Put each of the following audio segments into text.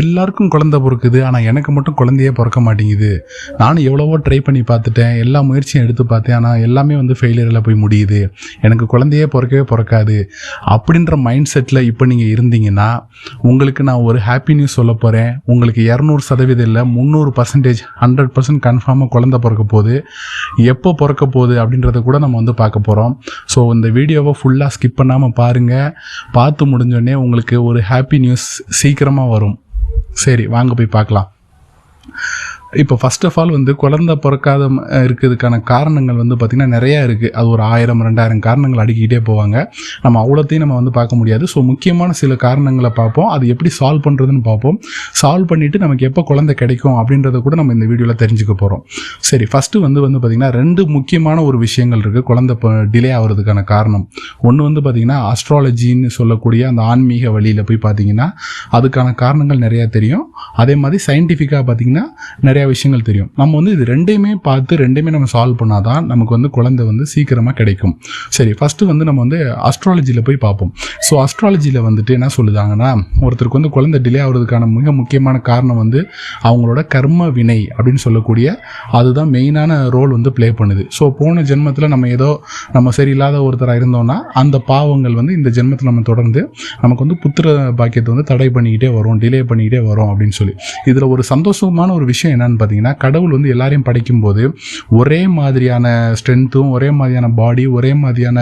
எல்லாருக்கும் குழந்தை பிறக்குது ஆனால் எனக்கு மட்டும் குழந்தையே பிறக்க மாட்டேங்குது. நானும் எவ்வளவோ ட்ரை பண்ணி பார்த்துட்டேன் எல்லா முயற்சியும் எடுத்து பார்த்தேன் ஆனால் எல்லாமே வந்து ஃபெயிலியரில் போய் முடியுது. எனக்கு குழந்தையே பிறக்கவே பிறக்காது. அப்படின்ற மைண்ட் செட்டில் இப்போ நீங்கள் இருந்தீங்கன்னா உங்களுக்கு நான் ஒரு ஹாப்பி நியூஸ் சொல்ல போகிறேன் உங்களுக்கு இரநூறு சதவீதம் இல்லை முந்நூறு பர்சன்டேஜ் ஹண்ட்ரட் பர்சன்ட் கன்ஃபார்மாக குழந்தை பிறக்க போகுது. எப்போ பிறக்க போகுது அப்படின்றத கூட நம்ம வந்து பார்க்க போகிறோம் ஸோ இந்த வீடியோவை ஃபுல்லாக ஸ்கிப் பண்ணாமல் பாருங்கள் பார்த்து முடிஞ்சோடனே உங்களுக்கு ஒரு ஹாப்பி நியூஸ் சீக்கிரமாக வரும். சரி வாங்க போய் பார்க்கலாம். இப்போ ஃபர்ஸ்ட் ஆஃப் ஆல் வந்து குழந்தை பிறக்காத இருக்கிறதுக்கான காரணங்கள் வந்து பார்த்திங்கன்னா நிறையா இருக்குது அது ஒரு ஆயிரம் ரெண்டாயிரம் காரணங்கள் அடிக்கிட்டே போவாங்க. நம்ம அவ்வளோத்தையும் நம்ம வந்து பார்க்க முடியாது. ஸோ முக்கியமான சில காரணங்களை பார்ப்போம். அது எப்படி சால்வ் பண்ணுறதுன்னு பார்ப்போம். சால்வ் பண்ணிவிட்டு நமக்கு எப்போ குழந்தை கிடைக்கும் அப்படின்றத கூட நம்ம இந்த வீடியோவில் தெரிஞ்சுக்க போகிறோம் சரி ஃபஸ்ட்டு வந்து வந்து பார்த்திங்கன்னா ரெண்டு முக்கியமான ஒரு விஷயங்கள் இருக்குது குழந்தை டிலே ஆகிறதுக்கான காரணம். ஒன்று வந்து பார்த்திங்கன்னா அஸ்ட்ராலஜின்னு சொல்லக்கூடிய அந்த ஆன்மீக வழியில் போய் பார்த்தீங்கன்னா அதுக்கான காரணங்கள் நிறையா தெரியும். அதே மாதிரி சயின்டிஃபிக்காக பார்த்தீங்கன்னா நிறைய விஷயங்கள் தெரியும். நம்ம வந்து இது ரெண்டையுமே பார்த்து ரெண்டையுமே நம்ம சால்வ் பண்ணாதான் நமக்கு வந்து குழந்தை வந்து சீக்கிரமாக கிடைக்கும். சரி ஃபஸ்ட்டு வந்து நம்ம வந்து அஸ்ட்ராலஜியில் போய் பார்ப்போம். ஸோ அஸ்ட்ராலஜியில் வந்துட்டு என்ன சொல்லுதாங்கன்னா ஒருத்தருக்கு வந்து குழந்தை டிலே ஆகிறதுக்கான மிக முக்கியமான காரணம் வந்து அவங்களோட கர்ம வினை அப்படின்னு சொல்லக்கூடிய அதுதான் மெயினான ரோல் வந்து ப்ளே பண்ணுது. ஸோ போன ஜென்மத்தில் நம்ம ஏதோ நம்ம சரியில்லாத ஒருத்தராக இருந்தோம்னா அந்த பாவங்கள் வந்து இந்த ஜென்மத்தில் நம்ம தொடர்ந்து நமக்கு வந்து புத்திர பாக்கியத்தை வந்து தடை பண்ணிக்கிட்டே வரும் டிலே பண்ணிக்கிட்டே வரும் அப்படின்னு சொல்லி. இதில் ஒரு சந்தோஷமான ஒரு விஷயம் என்னன்னு பார்த்தீங்கன்னா கடவுள் வந்து எல்லாரையும் படைக்கும்போது ஒரே மாதிரியான ஸ்ட்ரென்த்தும் ஒரே மாதிரியான பாடி ஒரே மாதிரியான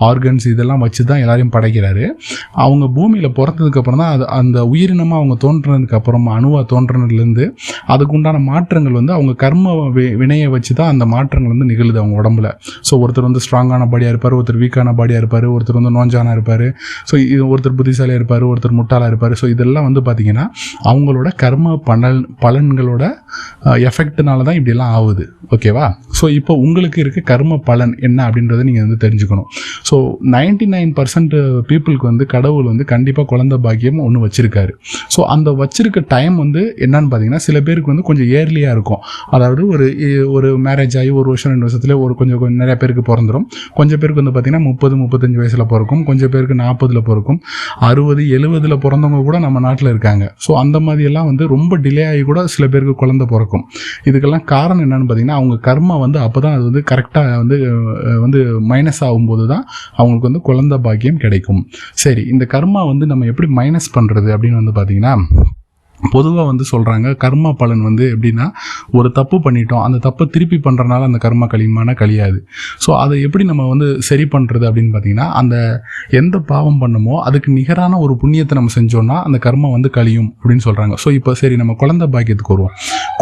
ஆர்கன்ஸ் இதெல்லாம் வச்சு தான் எல்லாரையும் படைக்கிறாரு. அவங்க பூமியில் பிறந்ததுக்கப்புறம் தான் அது அந்த உயிரினமாக அவங்க தோன்றினதுக்கப்புறம் அணுவாக தோன்றினதுலேருந்து அதுக்கு உண்டான மாற்றங்கள் வந்து அவங்க கர்ம வி- வினையை வச்சு தான் அந்த மாற்றங்கள் வந்து நிகழுது அவங்க உடம்புல. ஸோ ஒருத்தர் வந்து ஸ்ட்ராங்கான பாடியாக இருப்பார் ஒருத்தர் வீக்கான பாடியாக இருப்பார் ஒருத்தர் வந்து நோஞ்சானா இருப்பார். ஸோ இது ஒருத்தர் புத்திசாலியாக இருப்பார் ஒருத்தர் முட்டாளாக இருப்பார். ஸோ இதெல்லாம் வந்து பார்த்திங்கன்னா அவங்களோட கர்ம பலன் பலன்களோட எஃபெக்ட்னால தான் இப்படியெல்லாம் ஆகுது. ஓகேவா ஸோ இப்போ உங்களுக்கு இருக்க கர்ம பலன் என்ன அப்படின்றத நீங்கள் வந்து தெரிஞ்சுக்கணும். ஸோ நைன்டி நைன் பர்சன்ட் பீப்புளுக்கு வந்து கடவுள் வந்து கண்டிப்பாக குழந்த பாக்கியம் ஒன்று வச்சுருக்காரு. ஸோ அந்த வச்சிருக்க டைம் வந்து என்னன்னு பார்த்தீங்கன்னா சில பேருக்கு வந்து கொஞ்சம் இயர்லியாக இருக்கும். அதாவது ஒரு ஒரு மேரேஜ் ஆகி ஒரு வருஷம் ரெண்டு வருஷத்துல ஒரு கொஞ்சம் கொஞ்சம் நிறைய பேருக்கு பிறந்துடும் கொஞ்சம் பேருக்கு வந்து பார்த்தீங்கன்னா முப்பது முப்பத்தஞ்சு வயசில் பிறக்கும். கொஞ்சம் பேருக்கு நாற்பதில் பிறக்கும். அறுபது எழுபதில் பிறந்தவங்க கூட நம்ம நாட்டில் இருக்காங்க. ஸோ அந்த மாதிரியெல்லாம் வந்து ரொம்ப டிலே ஆகி கூட சில பேருக்கு குழந்தை பிறக்கும். இதுக்கெல்லாம் காரணம் என்னன்னு பார்த்தீங்கன்னா அவங்க கர்மா வந்து அப்போ தான் அது வந்து கரெக்டாக வந்து வந்து மைனஸ் ஆகும்போது தான் அவங்களுக்கு வந்து குழந்த பாக்கியம் கிடைக்கும். சரி இந்த கர்மா வந்து நம்ம எப்படி மைனஸ் பண்ணுறது அப்படின்னு வந்து பார்த்தீங்கன்னா பொதுவாக வந்து சொல்கிறாங்க கர்மா பலன் வந்து எப்படின்னா ஒரு தப்பு பண்ணிட்டோம் அந்த தப்பை திருப்பி பண்ணுறனால அந்த கர்மா களிமான கழியாது. ஸோ அதை எப்படி நம்ம வந்து சரி பண்ணுறது அப்படின்னு பார்த்தீங்கன்னா அந்த எந்த பாவம் பண்ணமோ அதுக்கு நிகரான ஒரு புண்ணியத்தை நம்ம செஞ்சோம்னா அந்த கர்மா வந்து கழியும் அப்படின்னு சொல்கிறாங்க ஸோ இப்போ சரி நம்ம குழந்தை பாக்கியத்துக்கு வருவோம்.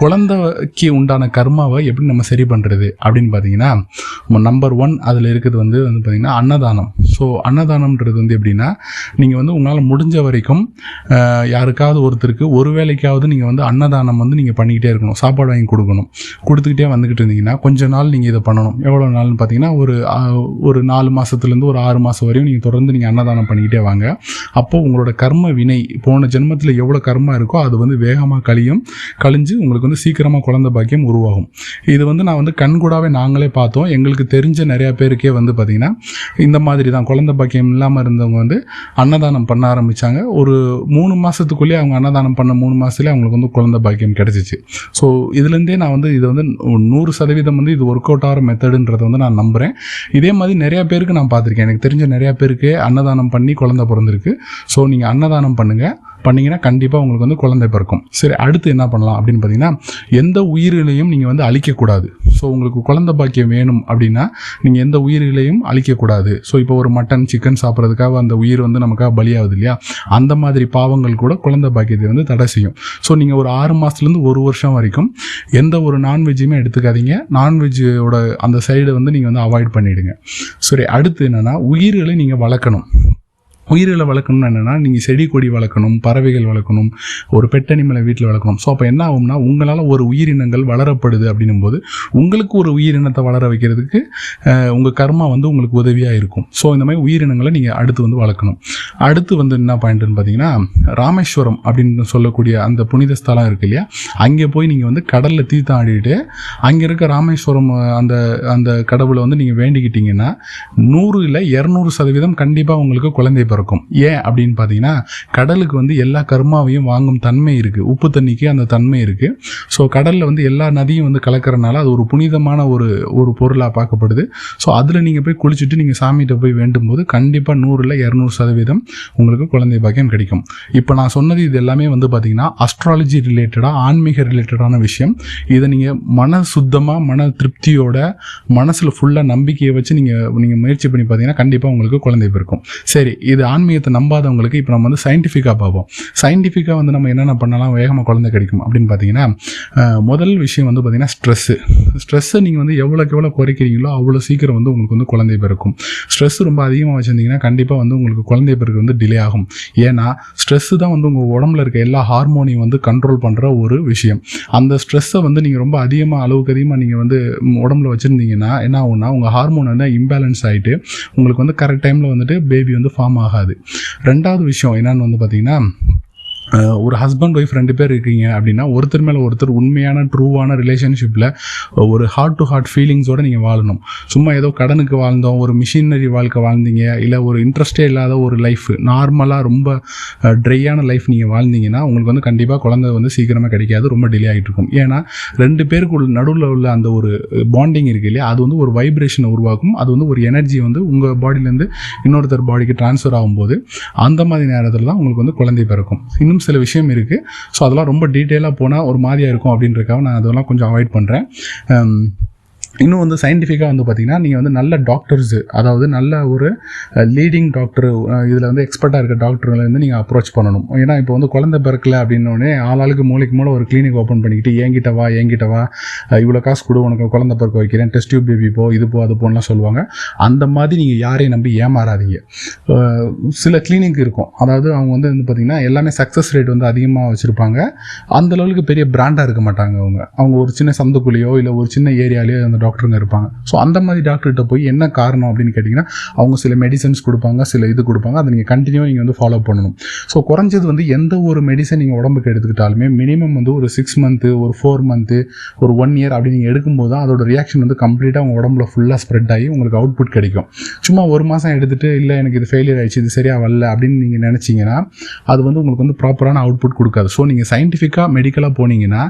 குழந்தைக்கு உண்டான கர்மாவை எப்படி நம்ம சரி பண்ணுறது அப்படின்னு பார்த்தீங்கன்னா நம்பர் ஒன் அதில் இருக்கிறது வந்து வந்து பார்த்திங்கன்னா அன்னதானம். ஸோ அன்னதானம்ன்றது வந்து எப்படின்னா நீங்கள் வந்து உங்களால் முடிஞ்ச வரைக்கும் யாருக்காவது ஒருத்தருக்கு ஒரு வேளைக்காவது நீங்கள் வந்து அன்னதானம் வந்து நீங்கள் பண்ணிக்கிட்டே இருக்கணும். சாப்பாடு வாங்கி கொடுக்கணும். கொடுத்துக்கிட்டே வந்துக்கிட்டு இருந்தீங்கன்னா கொஞ்ச நாள் நீங்கள் இதை பண்ணணும். எவ்வளோ நாள்னு பார்த்தீங்கன்னா ஒரு ஒரு நாலு மாதத்துலேருந்து ஒரு ஆறு மாதம் வரையும் நீங்கள் தொடர்ந்து நீங்கள் அன்னதானம் பண்ணிக்கிட்டே வாங்க. அப்போது உங்களோட கர்ம வினை போன ஜென்மத்தில் எவ்வளோ கர்மா இருக்கோ அது வந்து வேகமாக கழியும். கழிஞ்சு உங்களுக்கு வந்து சீக்கிரமாக குழந்தை பாக்கியம் உருவாகும். இது வந்து நான் வந்து கண்கூடாவே நாங்களே பார்த்தோம். எங்களுக்கு தெரிஞ்ச நிறையா பேருக்கே வந்து பார்த்திங்கன்னா இந்த மாதிரி தான் குழந்தை பாக்கியம் இல்லாமல் இருந்தவங்க வந்து அன்னதானம் பண்ண ஆரம்பித்தாங்க ஒரு மூணு மாதத்துக்குள்ளேயே அவங்க அன்னதானம் பண்ண மூணு மாதத்துலேயே அவங்களுக்கு வந்து குழந்தை பாக்கியம் கிடச்சிச்சு. ஸோ இதுலேருந்தே நான் வந்து இது வந்து நூறு சதவீதம் வந்து இது ஒர்க் அவுட் ஆகிற மெத்தடுன்றதை வந்து நான் நம்புகிறேன் இதே மாதிரி நிறையா பேருக்கு நான் பார்த்துருக்கேன். எனக்கு தெரிஞ்ச நிறையா பேருக்கு அன்னதானம் பண்ணி குழந்தை பிறந்திருக்கு. ஸோ நீங்கள் அன்னதானம் பண்ணுங்கள் பண்ணிங்கன்னா கண்டிப்பாக உங்களுக்கு வந்து குழந்தை பிறக்கும். சரி அடுத்து என்ன பண்ணலாம் அப்படின்னு பார்த்தீங்கன்னா எந்த உயிரிலையும் நீங்கள் வந்து அழிக்கக்கூடாது. ஸோ உங்களுக்கு குழந்தை பாக்கியம் வேணும் அப்படின்னா நீங்கள் எந்த உயிரிலையும் அழிக்கக்கூடாது. ஸோ இப்போ ஒரு மட்டன் சிக்கன் சாப்பிட்றதுக்காக அந்த உயிர் வந்து நமக்காக பலியாகுது இல்லையா? அந்த மாதிரி பாவங்கள் கூட குழந்தை பாக்கியத்தை வந்து தடை செய்யும். ஸோ நீங்கள் ஒரு ஆறு மாதத்துலேருந்து ஒரு வருஷம் வரைக்கும் எந்த ஒரு நான்வெஜ்ஜுமே எடுத்துக்காதீங்க. நான்வெஜ்ஜோட அந்த சைடை வந்து நீங்கள் வந்து அவாய்ட் பண்ணிவிடுங்க சரி அடுத்து என்னென்னா உயிர்களை நீங்கள் வளர்க்கணும். உயிர்களை வளர்க்கணும்னு என்னென்னா நீங்கள் செடி கொடி வளர்க்கணும் பறவைகள் வளர்க்கணும் ஒரு பெட் அனிமலை வீட்டில் வளர்க்கணும். ஸோ அப்போ என்ன ஆகும்னா உங்களால் ஒரு உயிரினங்கள் வளரப்படுது அப்படின்னும் போது உங்களுக்கு ஒரு உயிரினத்தை வளர வைக்கிறதுக்கு உங்கள் கர்மா வந்து உங்களுக்கு உதவியாக இருக்கும். ஸோ இந்த மாதிரி உயிரினங்களை நீங்கள் அடுத்து வந்து வளர்க்கணும். அடுத்து வந்து என்ன பாயிண்ட்னு பார்த்தீங்கன்னா ராமேஸ்வரம் அப்படின்னு சொல்லக்கூடிய அந்த புனித ஸ்தலம் இருக்கு இல்லையா? அங்கே போய் நீங்கள் வந்து கடலில் தீர்த்தம் ஆடிட்டு அங்கே இருக்க ராமேஸ்வரம் அந்த அந்த கடவுளை வந்து நீங்கள் வேண்டிக்கிட்டீங்கன்னா நூறு இல்லை இரநூறு சதவீதம் கண்டிப்பாக உங்களுக்கு குழந்தை பிறக்கும். பிறக்கும் ஏன் அப்படின்னு பார்த்தீங்கன்னா கடலுக்கு வந்து எல்லா கர்மாவையும் வாங்கும் தன்மை இருக்குது உப்பு தண்ணிக்கு அந்த தன்மை இருக்குது ஸோ கடலில் வந்து எல்லா நதியும் வந்து கலக்கறனால அது ஒரு புனிதமான ஒரு ஒரு பொருளாக பார்க்கப்படுது. ஸோ அதில் நீங்கள் போய் குளிச்சுட்டு நீங்கள் சாமிகிட்ட போய் வேண்டும் போது கண்டிப்பாக நூறில் இரநூறு சதவீதம் உங்களுக்கு குழந்தை பாக்கியம் கிடைக்கும். இப்போ நான் சொன்னது இது எல்லாமே வந்து பார்த்தீங்கன்னா அஸ்ட்ராலஜி ரிலேட்டடாக ஆன்மீக ரிலேட்டடான விஷயம். இதை நீங்கள் மன சுத்தமாக மன திருப்தியோட மனசில் ஃபுல்லாக நம்பிக்கையை வச்சு நீங்கள் நீங்கள் முயற்சி பண்ணி பார்த்தீங்கன்னா கண்டிப்பாக உங்களுக்கு குழந்தை பிறக்கும். சரி இது ஆன்மீகத்தை நம்பாதவங்களுக்கு இப்போ நம்ம வந்து சயின்டிஃபிக்காக பார்ப்போம். சயின்டிஃபிக்காக வந்து நம்ம என்னென்ன பண்ணலாம் வேகமாக குழந்தை கிடைக்கும் அப்படின்னு பார்த்தீங்கன்னா முதல் விஷயம் வந்து பார்த்தீங்கன்னா ஸ்ட்ரெஸ்ஸு ஸ்ட்ரெஸ்ஸை நீங்கள் வந்து எவ்வளோக்கு எவ்வளோ குறைக்கிறீங்களோ அவ்வளோ சீக்கிரம் வந்து உங்களுக்கு வந்து குழந்தை பிறக்கும். ஸ்ட்ரெஸ் ரொம்ப அதிகமாக வச்சுருந்தீங்கன்னா கண்டிப்பாக வந்து உங்களுக்கு குழந்தை பிறகு வந்து டிலே ஆகும். ஏன்னா ஸ்ட்ரெஸ்ஸு தான் வந்து உங்கள் உடம்புல இருக்க எல்லா ஹார்மோனையும் வந்து கண்ட்ரோல் பண்ணுற ஒரு விஷயம். அந்த ஸ்ட்ரெஸ்ஸை வந்து நீங்கள் ரொம்ப அதிகமாக அளவுக்கு அதிகமாக நீங்கள் வந்து உடம்புல வச்சுருந்தீங்கன்னா என்ன ஆகும்னா உங்கள் ஹார்மோன் வந்து இம்பேலன்ஸ் ஆகிட்டு உங்களுக்கு வந்து கரெக்ட் டைமில் வந்துட்டு பேபி வந்து ஃபார்ம் ஆகாது. ரெண்டாவது விஷயம் என்னன்னு வந்து பார்த்தீங்கன்னா ஒரு ஹஸ்பண்ட் ஒய்ஃப் ரெண்டு பேர் இருக்கீங்க அப்படின்னா ஒருத்தர் மேலே ஒருத்தர் உண்மையான ட்ரூவான ரிலேஷன்ஷிப்பில் ஒரு ஹார்ட் டு ஹார்ட் ஃபீலிங்ஸோடு நீங்கள் வாழணும். சும்மா ஏதோ கடனுக்கு வாழ்ந்தோம் ஒரு மிஷினரி வாழ்க்கை வாழ்ந்தீங்க இல்லை ஒரு இன்ட்ரெஸ்டே இல்லாத ஒரு லைஃப் நார்மலாக ரொம்ப ட்ரையான லைஃப் நீங்கள் வாழ்ந்தீங்கன்னா உங்களுக்கு வந்து கண்டிப்பாக குழந்தை வந்து சீக்கிரமாக கிடைக்காது ரொம்ப டிலே ஆகிட்டு இருக்கும். ஏன்னா ரெண்டு பேருக்கு நடுவில் உள்ள அந்த ஒரு பாண்டிங் இருக்கு இல்லையா அது வந்து ஒரு வைப்ரேஷனை உருவாக்கும். அது வந்து ஒரு எனர்ஜி வந்து உங்கள் பாடியிலேருந்து இன்னொருத்தர் பாடிக்கு ட்ரான்ஸ்ஃபர் ஆகும்போது அந்த மாதிரி நேரத்தில் தான் உங்களுக்கு வந்து குழந்தை பிறக்கும். இன்னும் சில விஷயம் இருக்குது ஸோ அதெல்லாம் ரொம்ப டீட்டெயிலாக போனால் ஒரு மாதிரியாக இருக்கும் அப்படின்றக்காக நான் அதெல்லாம் கொஞ்சம் அவாய்ட் பண்ணுறேன் இன்னும் வந்து சயின்டிஃபிக்காக வந்து பார்த்திங்கன்னா நீங்கள் வந்து நல்ல டாக்டர்ஸு அதாவது நல்ல ஒரு லீடிங் டாக்டர் இதில் வந்து எக்ஸ்பர்ட்டாக இருக்க டாக்டர்களை வந்து நீங்கள் அப்ரோச் பண்ணணும். ஏன்னா இப்போ வந்து குழந்தை பிறக்கல அப்படின்னோடனே ஆளாளுக்கு மூளைக்கு மூளை ஒரு கிளினிக் ஓப்பன் பண்ணிக்கிட்டு ஏங்கிட்ட வா ஏங்கிட்ட வா இவ்வளோ காசு கொடு உனக்கு குழந்தை பிறக்க வைக்கிறேன் டெஸ்ட் டியூப் பேபி போ இது போ அது போன்லாம் சொல்லுவாங்க. அந்த மாதிரி நீங்கள் யாரையும் நம்பி ஏமாறாதீங்க. சில கிளினிக் இருக்கும். அதாவது அவங்க வந்து வந்து பார்த்திங்கன்னா எல்லாமே சக்ஸஸ் ரேட் வந்து அதிகமாக வச்சுருப்பாங்க. அந்த லெவலுக்கு பெரிய பிராண்டாக இருக்க மாட்டாங்க அவங்க. அவங்க ஒரு சின்ன சந்துக்குள்ளேயோ இல்லை ஒரு சின்ன ஏரியாலேயோ அந்த டாக்டருங்க இருப்பாங்க. ஸோ அந்த மாதிரி டாக்டர்கிட்ட போய் என்ன காரணம் அப்படின்னு கேட்டிங்கன்னா அவங்க சில மெடிசன்ஸ் கொடுப்பாங்க சில இது கொடுப்பாங்க அதை நீங்கள் கண்டினியூ நீங்கள் வந்து ஃபாலோ பண்ணணும். ஸோ குறைஞ்சது வந்து எந்த ஒரு மெடிசன் நீங்கள் உடம்புக்கு எடுத்துக்கிட்டாலுமே மினிமம் வந்து ஒரு சிக்ஸ் மந்த்து ஒரு ஃபோர் மந்த்து ஒரு ஒன் இயர் அப்படி நீங்கள் எடுக்கும்போது தான் அதோட ரியாக்ஷன் வந்து கம்ப்ளீட்டாக உங்கள் உடம்புல ஃபுல்லாக ஸ்ப்ரெட் ஆகி உங்களுக்கு அவுட்புட் கிடைக்கும். சும்மா ஒரு மாதம் எடுத்துகிட்டு இல்லை எனக்கு இது ஃபெயிலியர் ஆயிடுச்சு இது சரியாக வரல அப்படின்னு நீங்கள் நினச்சிங்கன்னா அது வந்து உங்களுக்கு வந்து ப்ராப்பரான அவுட்புட் கொடுக்காது. ஸோ நீங்கள் சயின்டிஃபிக்காக மெடிக்கலாக போனீங்கன்னா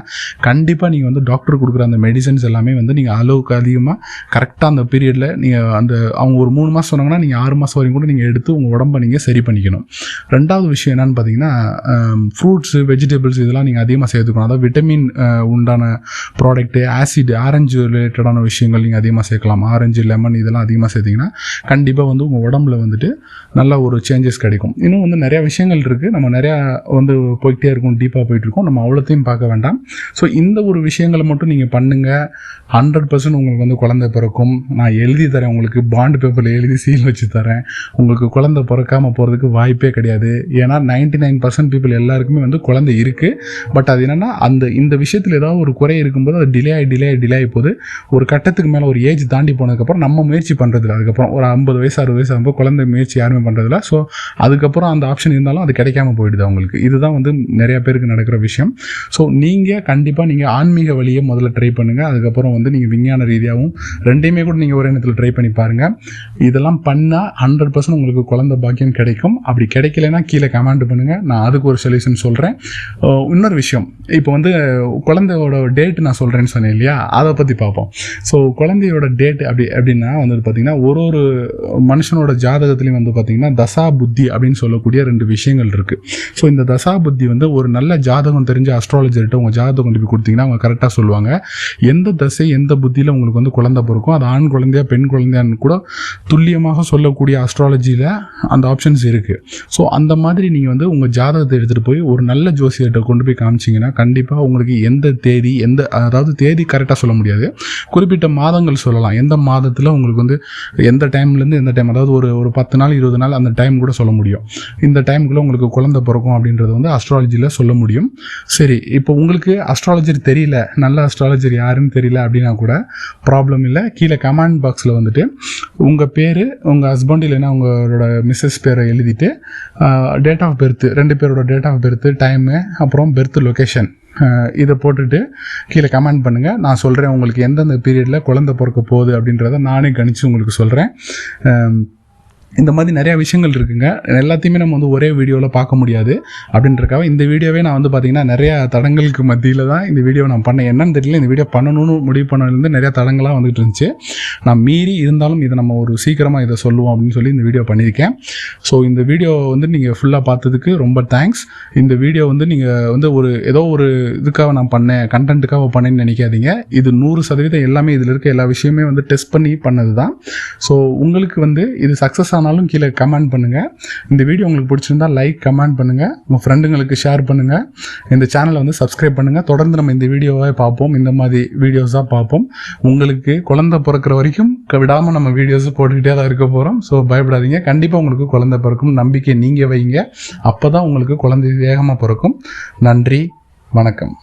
கண்டிப்பாக நீங்கள் வந்து டாக்டர் கொடுக்குற அந்த மெடிசன்ஸ் எல்லாமே வந்து நீங்கள் அளவுக்கு அதிகமாக கரெக்டாக அந்த பீரியடில் நீங்கள் அந்த அவங்க ஒரு மூணு மாதம் சொன்னாங்கன்னா நீங்கள் ஆறு மாதம் வரைக்கும் கூட நீங்கள் எடுத்து உங்கள் உடம்பை நீங்கள் சரி பண்ணிக்கணும். ரெண்டாவது விஷயம் என்னன்னு பார்த்தீங்கன்னா ஃப்ரூட்ஸு வெஜிடபிள்ஸ் இதெல்லாம் நீங்கள் அதிகமாக சேர்த்துக்கணும். அதாவது விட்டமின் உண்டான ப்ராடக்ட்டு ஆசிட் ஆரஞ்சு ரிலேட்டடான விஷயங்கள் நீங்கள் அதிகமாக சேர்க்கலாம். ஆரஞ்சு லெமன் இதெல்லாம் அதிகமாக சேர்த்திங்கன்னா கண்டிப்பாக வந்து உங்கள் உடம்புல வந்துட்டு நல்ல ஒரு சேஞ்சஸ் கிடைக்கும். இன்னும் வந்து நிறையா விஷயங்கள் இருக்குது நம்ம நிறையா வந்து போய்கிட்டே இருக்கும் டீப்பாக போயிட்டுருக்கோம் நம்ம அவ்வளோத்தையும் பார்க்க வேண்டாம். ஸோ இந்த ஒரு விஷயங்களை மட்டும் நீங்கள் பண்ணுங்கள் ஹண்ட்ரட் பர்சன்ட் உங்களுக்கு வந்து குழந்தை பிறக்கும் நான் எழுதி தரேன் உங்களுக்கு பாண்டு பேப்பரில் எழுதி சீல் வச்சு தரேன். உங்களுக்கு குழந்தை பிறக்காமல் போகிறதுக்கு வாய்ப்பே கிடையாது. ஏன்னா நைன்டி நைன் பர்சன்ட் பீப்புள் எல்லாருக்குமே வந்து குழந்தை இருக்குது பட் அது என்னென்னா அந்த இந்த விஷயத்தில் ஏதாவது ஒரு குறை இருக்கும்போது அது டிலே ஆகி டிலே ஆகி டிலே ஆகி போது ஒரு கட்டத்துக்கு மேலே ஒரு ஏஜ் தாண்டி போனதுக்கப்புறம் நம்ம முயற்சி பண்ணுறதில்ல அதுக்கப்புறம் ஒரு ஐம்பது வயசு அறுபது வயசு ஆகும்போது குழந்தை முயற்சி யாருமே பண்ணுறதில்ல ஸோ அதுக்கப்புறம் அந்த ஆப்ஷன் இருந்தாலும் அது கிடைக்காம போயிடுது அவங்களுக்கு. இதுதான் வந்து நிறையா பேருக்கு நடக்கிற விஷயம். ஸோ நீங்கள் கண்டிப்பாக நீங்கள் ஆன்மீக வழியை முதல்ல ட்ரை பண்ணுங்கள் அதுக்கப்புறம் வந்து நீங்கள் விஞ்ஞான ரீதியாகவும் ரெண்டையுமே கூட நீங்கள் ஒரே நேரத்தில் ட்ரை பண்ணி பாருங்கள் இதெல்லாம் பண்ணால் ஹண்ட்ரட் பர்சன்ட் உங்களுக்கு குழந்தை பாக்கியம் கிடைக்கும். அப்படி கிடைக்கலனா கீழே கமெண்ட் பண்ணுங்கள் நான் அதுக்கு ஒரு சொல்யூஷன் சொல்கிறேன் இன்னொரு விஷயம். இப்போ வந்து குழந்தையோட டேட் நான் சொல்கிறேன்னு சொன்னேன் இல்லையா? அதை பற்றி பார்ப்போம். ஸோ குழந்தையோட டேட் அப்படி அப்படின்னா வந்துட்டு பார்த்திங்கன்னா ஒரு ஒரு மனுஷனோட ஜாதகத்துலேயும் வந்து பார்த்திங்கன்னா தசா புத்தி அப்படின்னு சொல்லக்கூடிய ரெண்டு விஷயங்கள் இருக்குது ஸோ இந்த தசா புத்தி வந்து ஒரு நல்ல ஜாதகம் தெரிஞ்ச அஸ்ட்ராலஜர்கிட்ட உங்கள் ஜாதகம் கொண்டு போய் கொடுத்தீங்கன்னா அவங்க கரெக்டாக சொல்லுவாங்க. எந்த தசை எந்த புத்தியில் உங்களுக்கு வந்து குழந்தை பிறக்கும். அது ஆண் குழந்தையா பெண் குழந்தையான்னு கூட துல்லியமாக சொல்லக்கூடிய அஸ்ட்ராலஜியில் அந்த ஆப்ஷன்ஸ் இருக்குது ஸோ அந்த மாதிரி நீங்கள் வந்து உங்கள் ஜாதகத்தை எடுத்துகிட்டு போய் ஒரு நல்ல ஜோசியர்கிட்ட கொண்டு போய் காமிச்சிங்கன்னா கண்டிப்பாக உங்களுக்கு எந்த தேதி எந்த அதாவது தேதி கரெக்டாக சொல்ல முடியாது. குறிப்பிட்ட மாதங்கள் சொல்லலாம். எந்த மாதத்தில் உங்களுக்கு வந்து எந்த டைம்லேருந்து எந்த டைம் அதாவது ஒரு ஒரு பத்து நாள் இருபது நாள் அந்த டைம் கூட சொல்ல முடியும். இந்த டைமுக்குள்ளே உங்களுக்கு குழந்தை பிறக்கும் அப்படின்றது வந்து அஸ்ட்ராலஜியில் சொல்ல முடியும். சரி இப்போ உங்களுக்கு அஸ்ட்ராலஜர் தெரியல. நல்ல அஸ்ட்ராலஜர் யாருன்னு தெரியல அப்படின்னா கூட ப்ராப்ளம் இல்லை. கீழே கமெண்ட் பாக்ஸில் வந்துட்டு உங்கள் பேர் உங்கள் ஹஸ்பண்ட் இல்லைன்னா உங்களோட மிஸ்ஸஸ் பேரை எழுதிட்டு டேட் ஆஃப் பெர்த் ரெண்டு பேரோட டேட் ஆஃப் பெர்த்து டைமு அப்புறம் பெர்த் லொக்கேஷன் இதை போட்டுட்டு கீழே கமெண்ட் பண்ணுங்கள் நான் சொல்கிறேன் உங்களுக்கு எந்தெந்த பீரியடில் குழந்தை பிறக்க போகுது அப்படின்றத நானே கணிச்சு உங்களுக்கு சொல்கிறேன் இந்த மாதிரி நிறையா விஷயங்கள் இருக்குங்க. எல்லாத்தையுமே நம்ம வந்து ஒரே வீடியோவில் பார்க்க முடியாது. அப்படின்றக்காக இந்த வீடியோவே நான் வந்து பார்த்தீங்கன்னா நிறையா தடங்களுக்கு மத்தியில் தான் இந்த வீடியோ நான் பண்ணேன். என்னன்னு தெரியல இந்த வீடியோ பண்ணணும்னு முடிவு பண்ணதுலேருந்து நிறையா தடங்களாக வந்துட்டு இருந்துச்சு. நான் மீறி இருந்தாலும் இதை நம்ம ஒரு சீக்கிரமாக இதை சொல்லுவோம் அப்படின்னு சொல்லி இந்த வீடியோ பண்ணியிருக்கேன். ஸோ இந்த வீடியோ வந்து நீங்கள் ஃபுல்லாக பார்த்ததுக்கு ரொம்ப தேங்க்ஸ் இந்த வீடியோ வந்து நீங்கள் வந்து ஒரு ஏதோ ஒரு இதுக்காக நான் பண்ணேன் கண்டென்ட்டுக்காக பண்ணேன்னு நினைக்காதீங்க. இது நூறு சதவீதம் எல்லாமே இதில் இருக்க எல்லா விஷயமே வந்து டெஸ்ட் பண்ணி பண்ணது தான் ஸோ உங்களுக்கு வந்து இது சக்ஸஸ் ஆனாலும் கீழே கமெண்ட் பண்ணுங்கள் இந்த வீடியோ உங்களுக்கு பிடிச்சிருந்தா லைக் கமெண்ட் பண்ணுங்கள் உங்கள் ஃப்ரெண்டுங்களுக்கு ஷேர் பண்ணுங்கள் இந்த சேனலை வந்து சப்ஸ்கிரைப் பண்ணுங்கள் தொடர்ந்து நம்ம இந்த வீடியோவை பார்ப்போம். இந்த மாதிரி வீடியோஸாக பார்ப்போம். உங்களுக்கு குழந்தை பிறக்கிற வரைக்கும் விடாமல் நம்ம வீடியோஸ் போட்டுக்கிட்டே தான் இருக்க போகிறோம் ஸோ பயப்படாதீங்க. கண்டிப்பாக உங்களுக்கு குழந்தை பிறக்கும். நம்பிக்கை நீங்கள் வைங்க. அப்போ தான் உங்களுக்கு குழந்தை வேகமாக பிறக்கும். நன்றி. வணக்கம்.